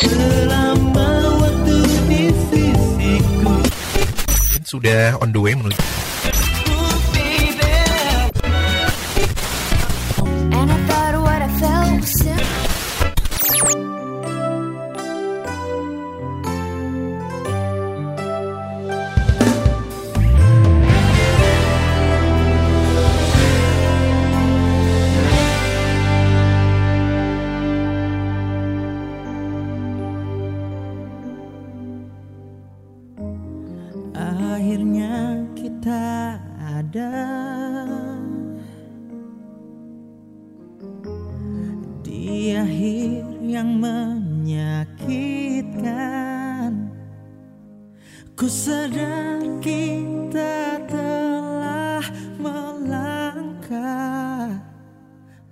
Selama Sudah on the way menuju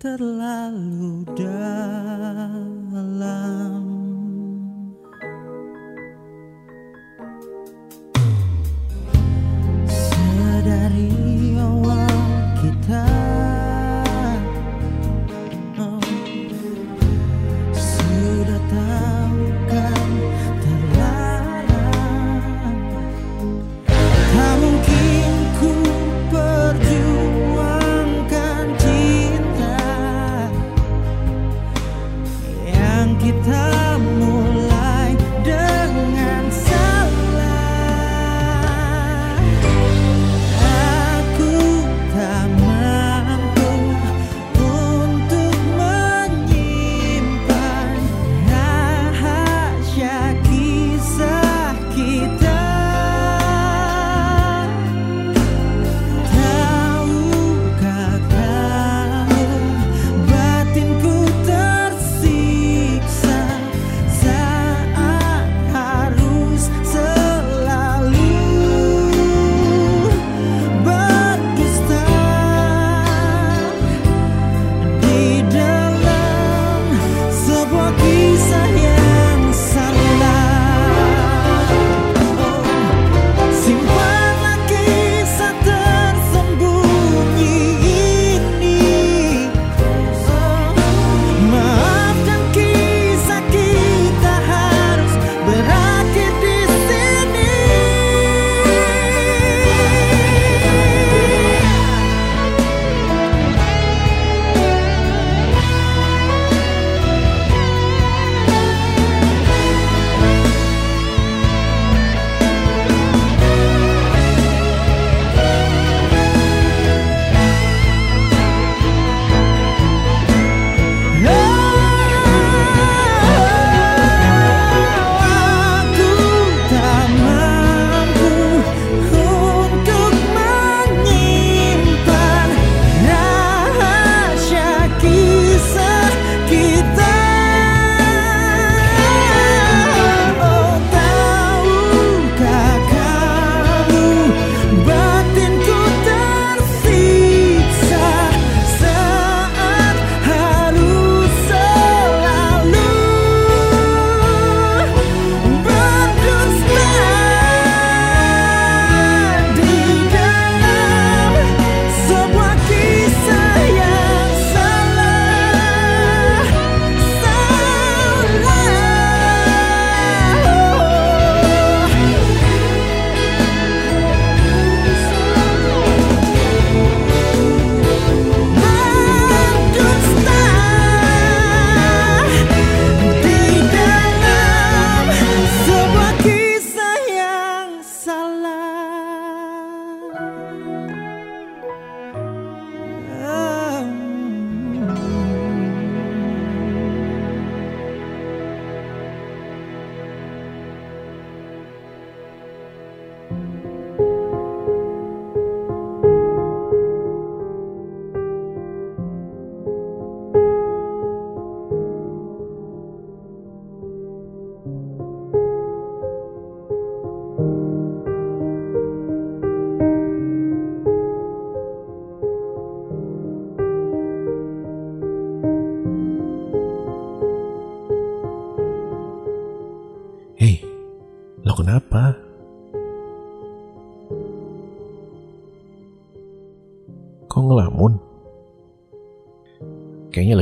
terlalu dah.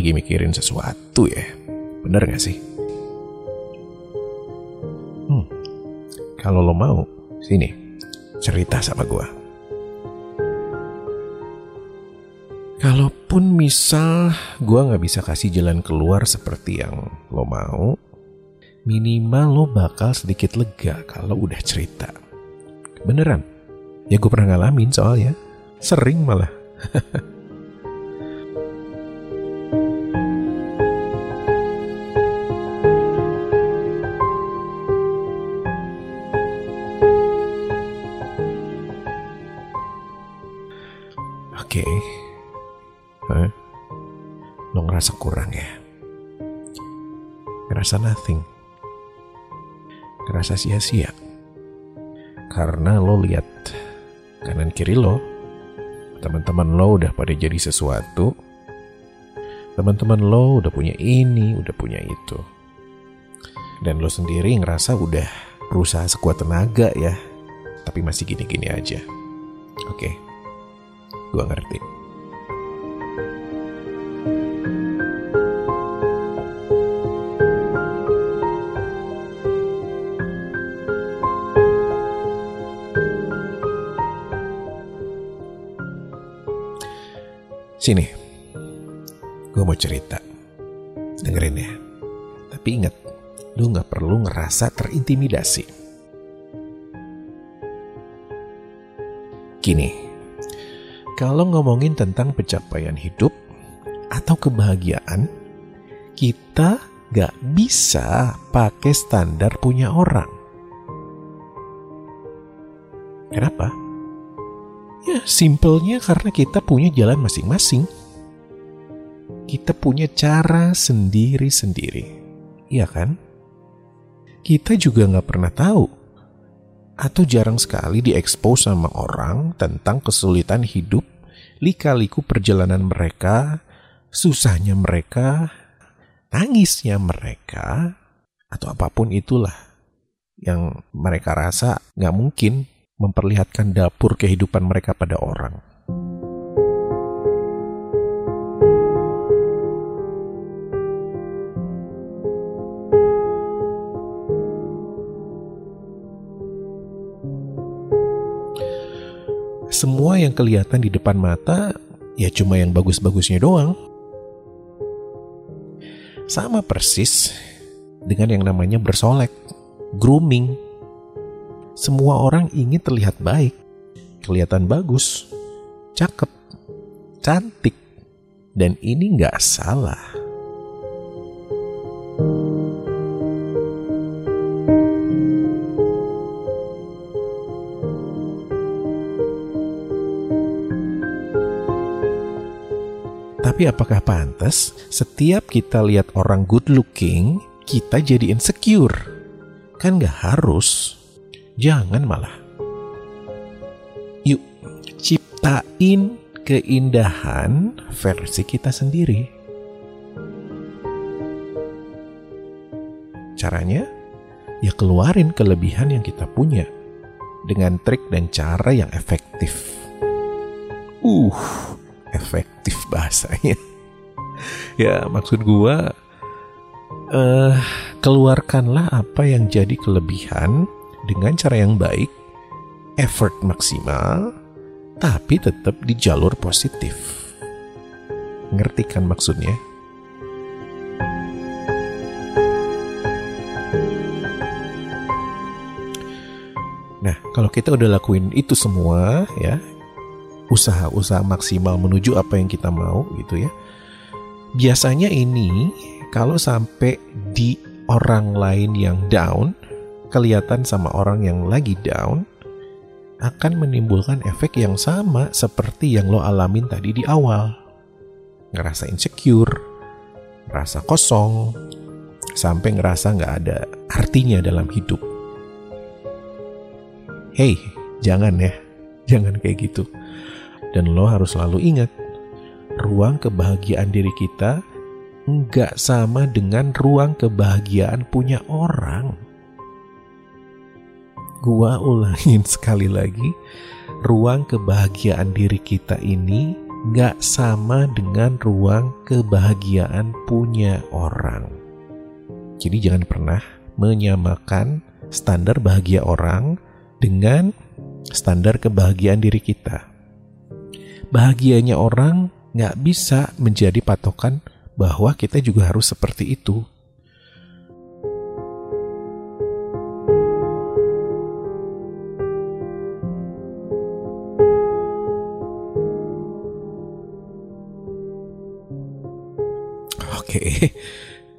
lagi mikirin sesuatu ya. Bener gak sih? Hmm, kalau lo mau, sini, cerita sama gue. Kalaupun misal gue gak bisa kasih jalan keluar seperti yang lo mau, minimal lo bakal sedikit lega kalau udah cerita. Beneran, ya gue pernah ngalamin soalnya, sering malah. Ngerasa nothing? Ngerasa sia-sia? Karena lo lihat kanan kiri lo, teman-teman lo udah pada jadi sesuatu, teman-teman lo udah punya ini, udah punya itu. Dan lo sendiri ngerasa udah berusaha sekuat tenaga ya, tapi masih gini-gini aja. Oke, gua ngerti. Sini, gue mau cerita. Dengerin ya. Tapi ingat, lu nggak perlu ngerasa terintimidasi. Gini, kalau ngomongin tentang pencapaian hidup atau kebahagiaan, kita nggak bisa pakai standar punya orang. Kenapa? Ya, simpelnya karena kita punya jalan masing-masing. Kita punya cara sendiri-sendiri. Iya kan? Kita juga nggak pernah tahu atau jarang sekali diekspos sama orang tentang kesulitan hidup, lika-liku perjalanan mereka, susahnya mereka, nangisnya mereka, atau apa pun itulah yang mereka rasa nggak mungkin memperlihatkan dapur kehidupan mereka pada orang. Semua yang kelihatan di depan mata ya cuma yang bagus-bagusnya doang. Sama persis dengan yang namanya bersolek, grooming. Semua orang ingin terlihat baik, kelihatan bagus, cakep, cantik, dan ini nggak salah. Tapi apakah pantas setiap kita lihat orang good looking, kita jadi insecure? Kan nggak harus. Jangan malah. Yuk, ciptain keindahan versi kita sendiri. Caranya, ya keluarin kelebihan yang kita punya dengan trik dan cara yang efektif. Uh, efektif bahasanya. ya, maksud gua eh keluarkanlah apa yang jadi kelebihan dengan cara yang baik, effort maksimal, tapi tetap di jalur positif. Ngerti kan maksudnya? Nah, kalau kita udah lakuin itu semua ya, usaha-usaha maksimal menuju apa yang kita mau gitu ya. Biasanya ini kalau sampai di orang lain yang down, kelihatan sama orang yang lagi down, akan menimbulkan efek yang sama seperti yang lo alamin tadi di awal. Ngerasa insecure, ngerasa kosong, sampai ngerasa nggak ada artinya dalam hidup. Hey, jangan ya, jangan kayak gitu. Dan lo harus selalu ingat, ruang kebahagiaan diri kita nggak sama dengan ruang kebahagiaan punya orang. Gua ulangin sekali lagi, ruang kebahagiaan diri kita ini nggak sama dengan ruang kebahagiaan punya orang. Jadi jangan pernah menyamakan standar bahagia orang dengan standar kebahagiaan diri kita. Bahagianya orang nggak bisa menjadi patokan bahwa kita juga harus seperti itu.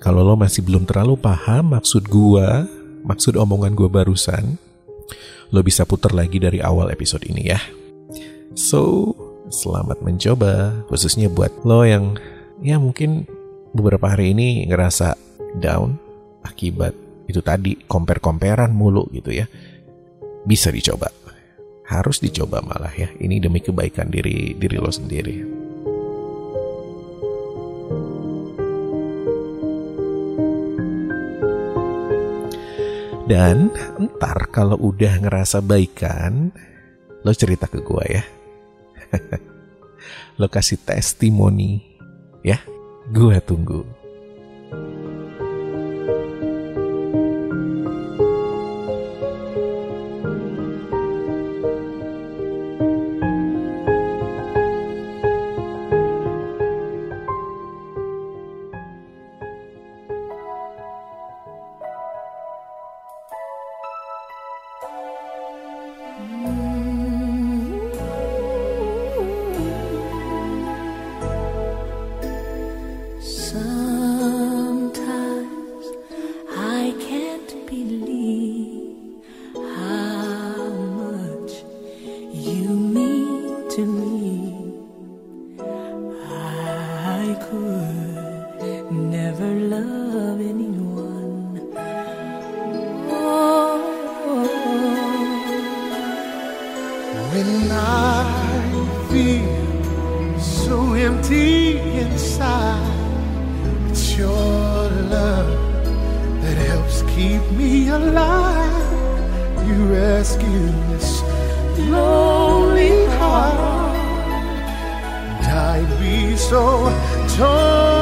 Kalau lo masih belum terlalu paham maksud gua, maksud omongan gua barusan, lo bisa putar lagi dari awal episode ini ya. So, selamat mencoba, khususnya buat lo yang ya mungkin beberapa hari ini ngerasa down akibat itu tadi compare-comparean mulu gitu ya. Bisa dicoba. Harus dicoba malah ya. Ini demi kebaikan diri diri lo sendiri. Dan ntar kalau udah ngerasa baikan, lo cerita ke gua ya. lo kasih testimoni ya. Gua tunggu. So torn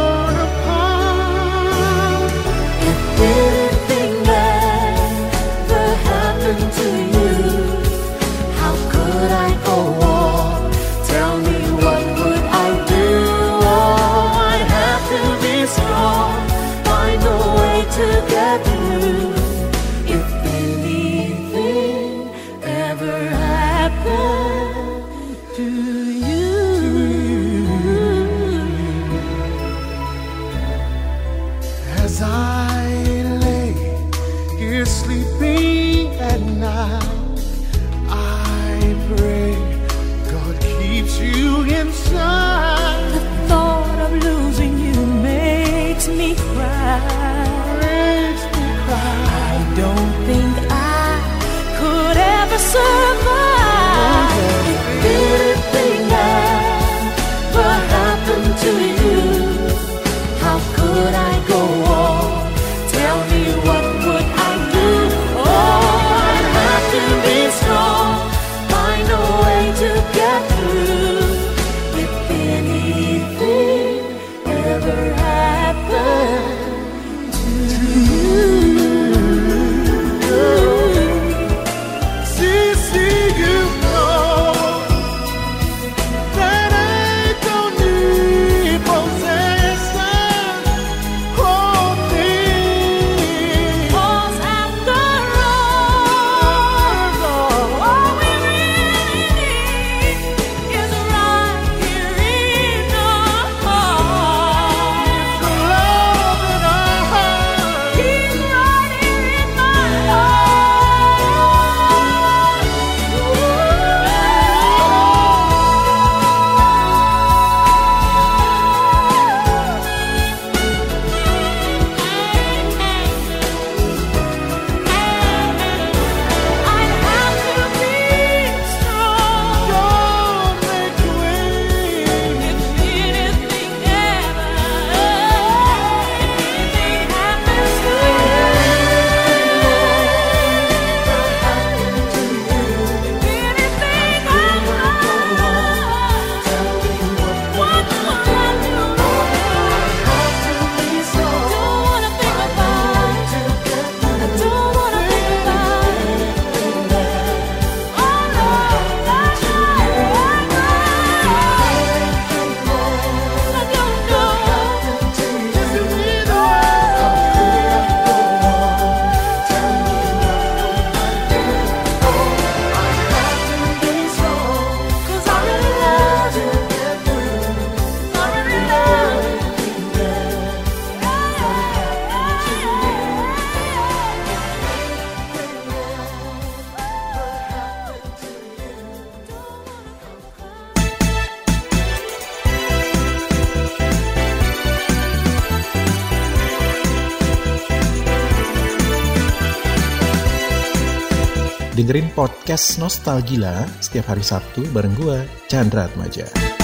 podcast Nostalgila setiap hari Sabtu bareng gua, Chandra Atmaja.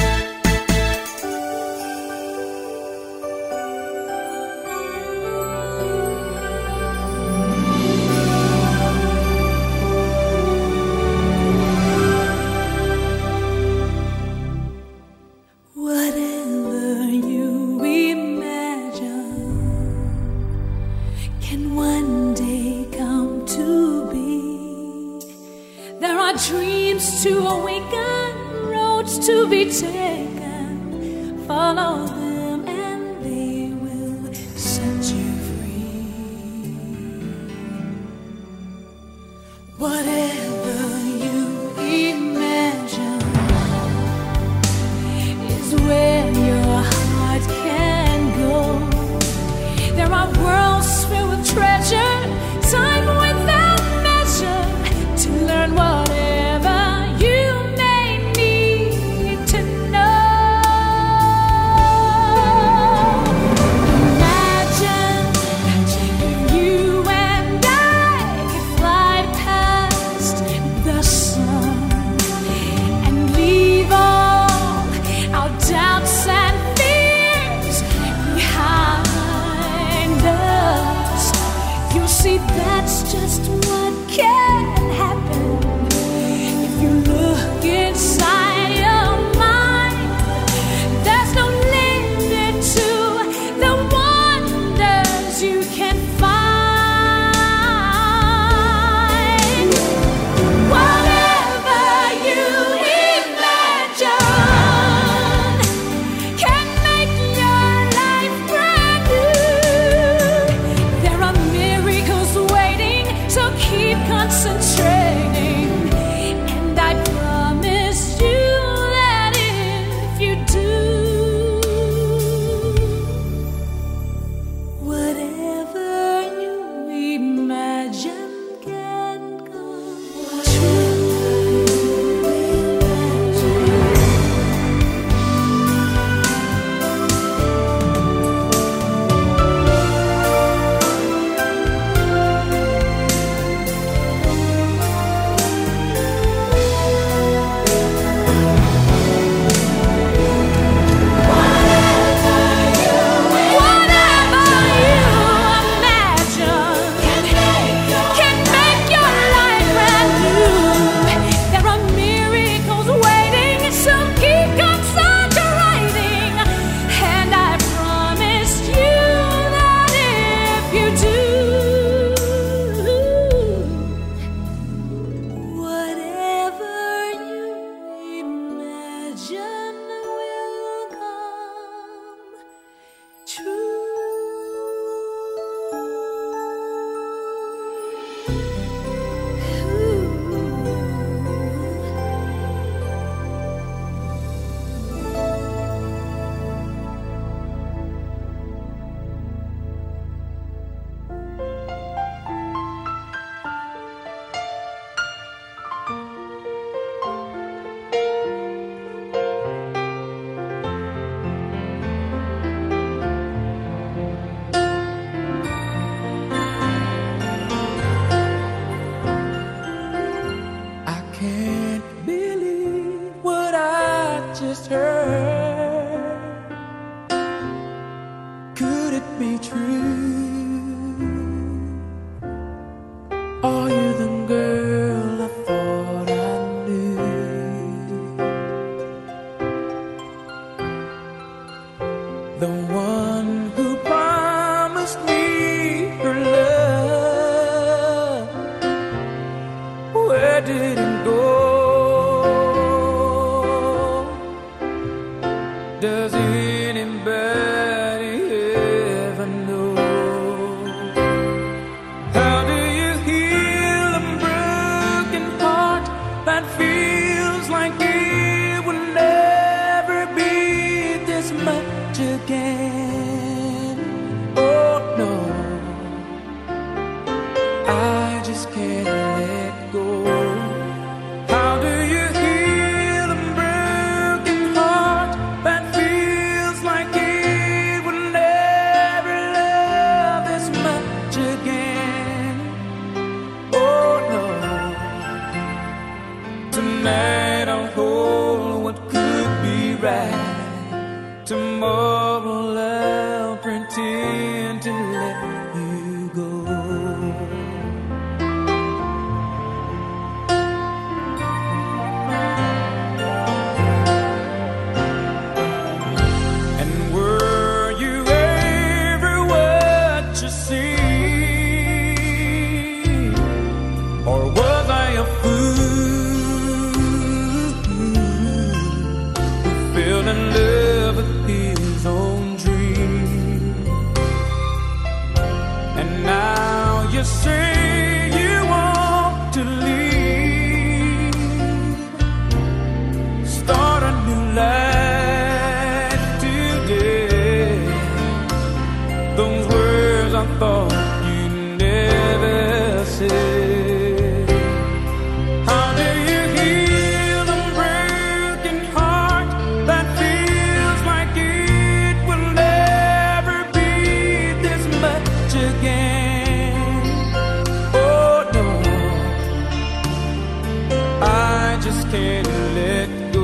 just can't let go.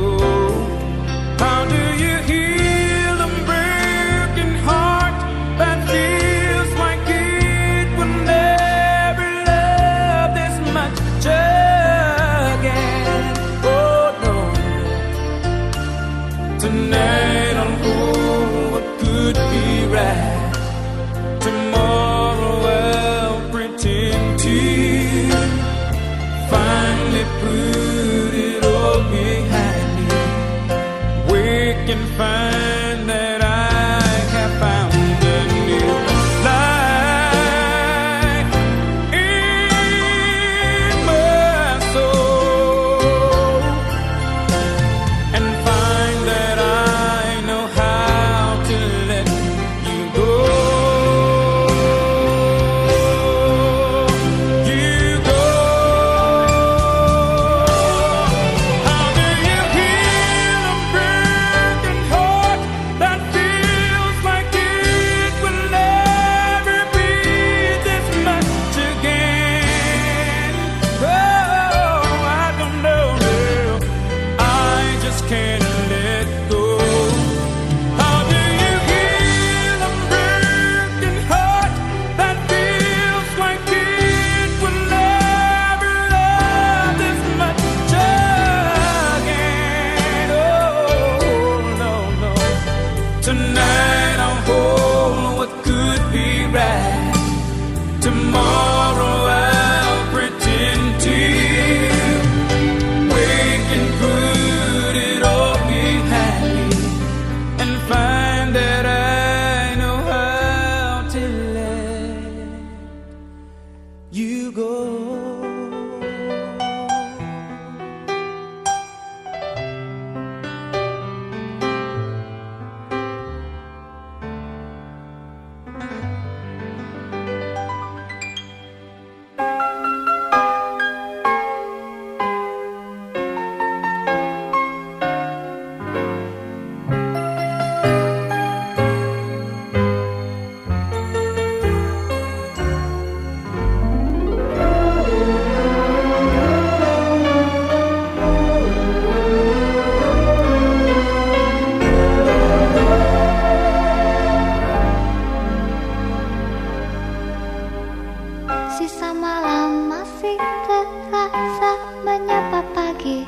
Sisa malam masih terasa menyapa pagi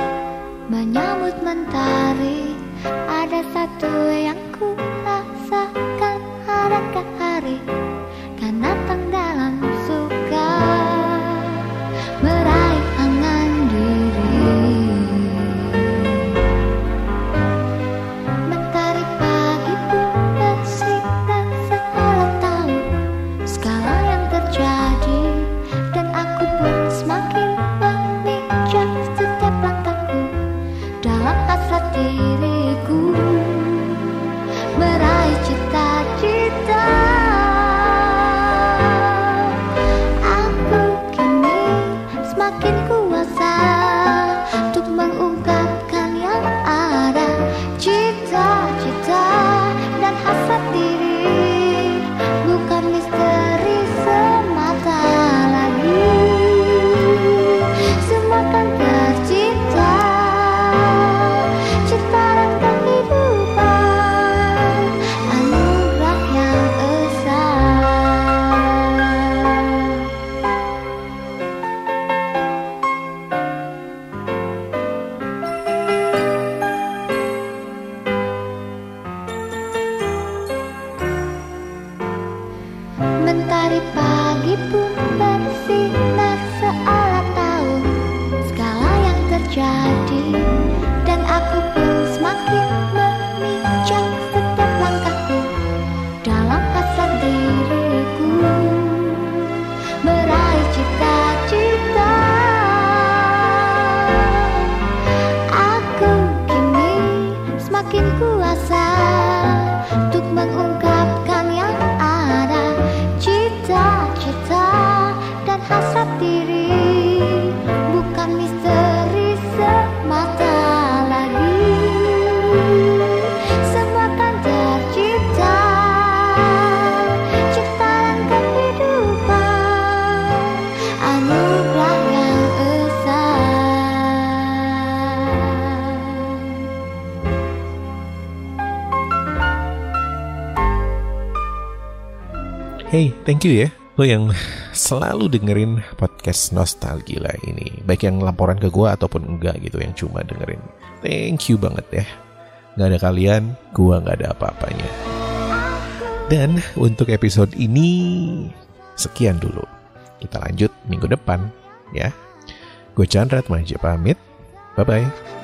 Menyambut mentari. Ada satu yang ku rasakan hari ke hari. Thank you ya. Lo yang selalu dengerin podcast Nostalgila ini. Baik yang laporan ke gue ataupun enggak gitu, yang cuma dengerin. Thank you banget ya. Gak ada kalian, gue gak ada apa-apanya. Dan untuk episode ini, sekian dulu. Kita lanjut minggu depan ya. Gue Chandra Maja pamit. Bye-bye.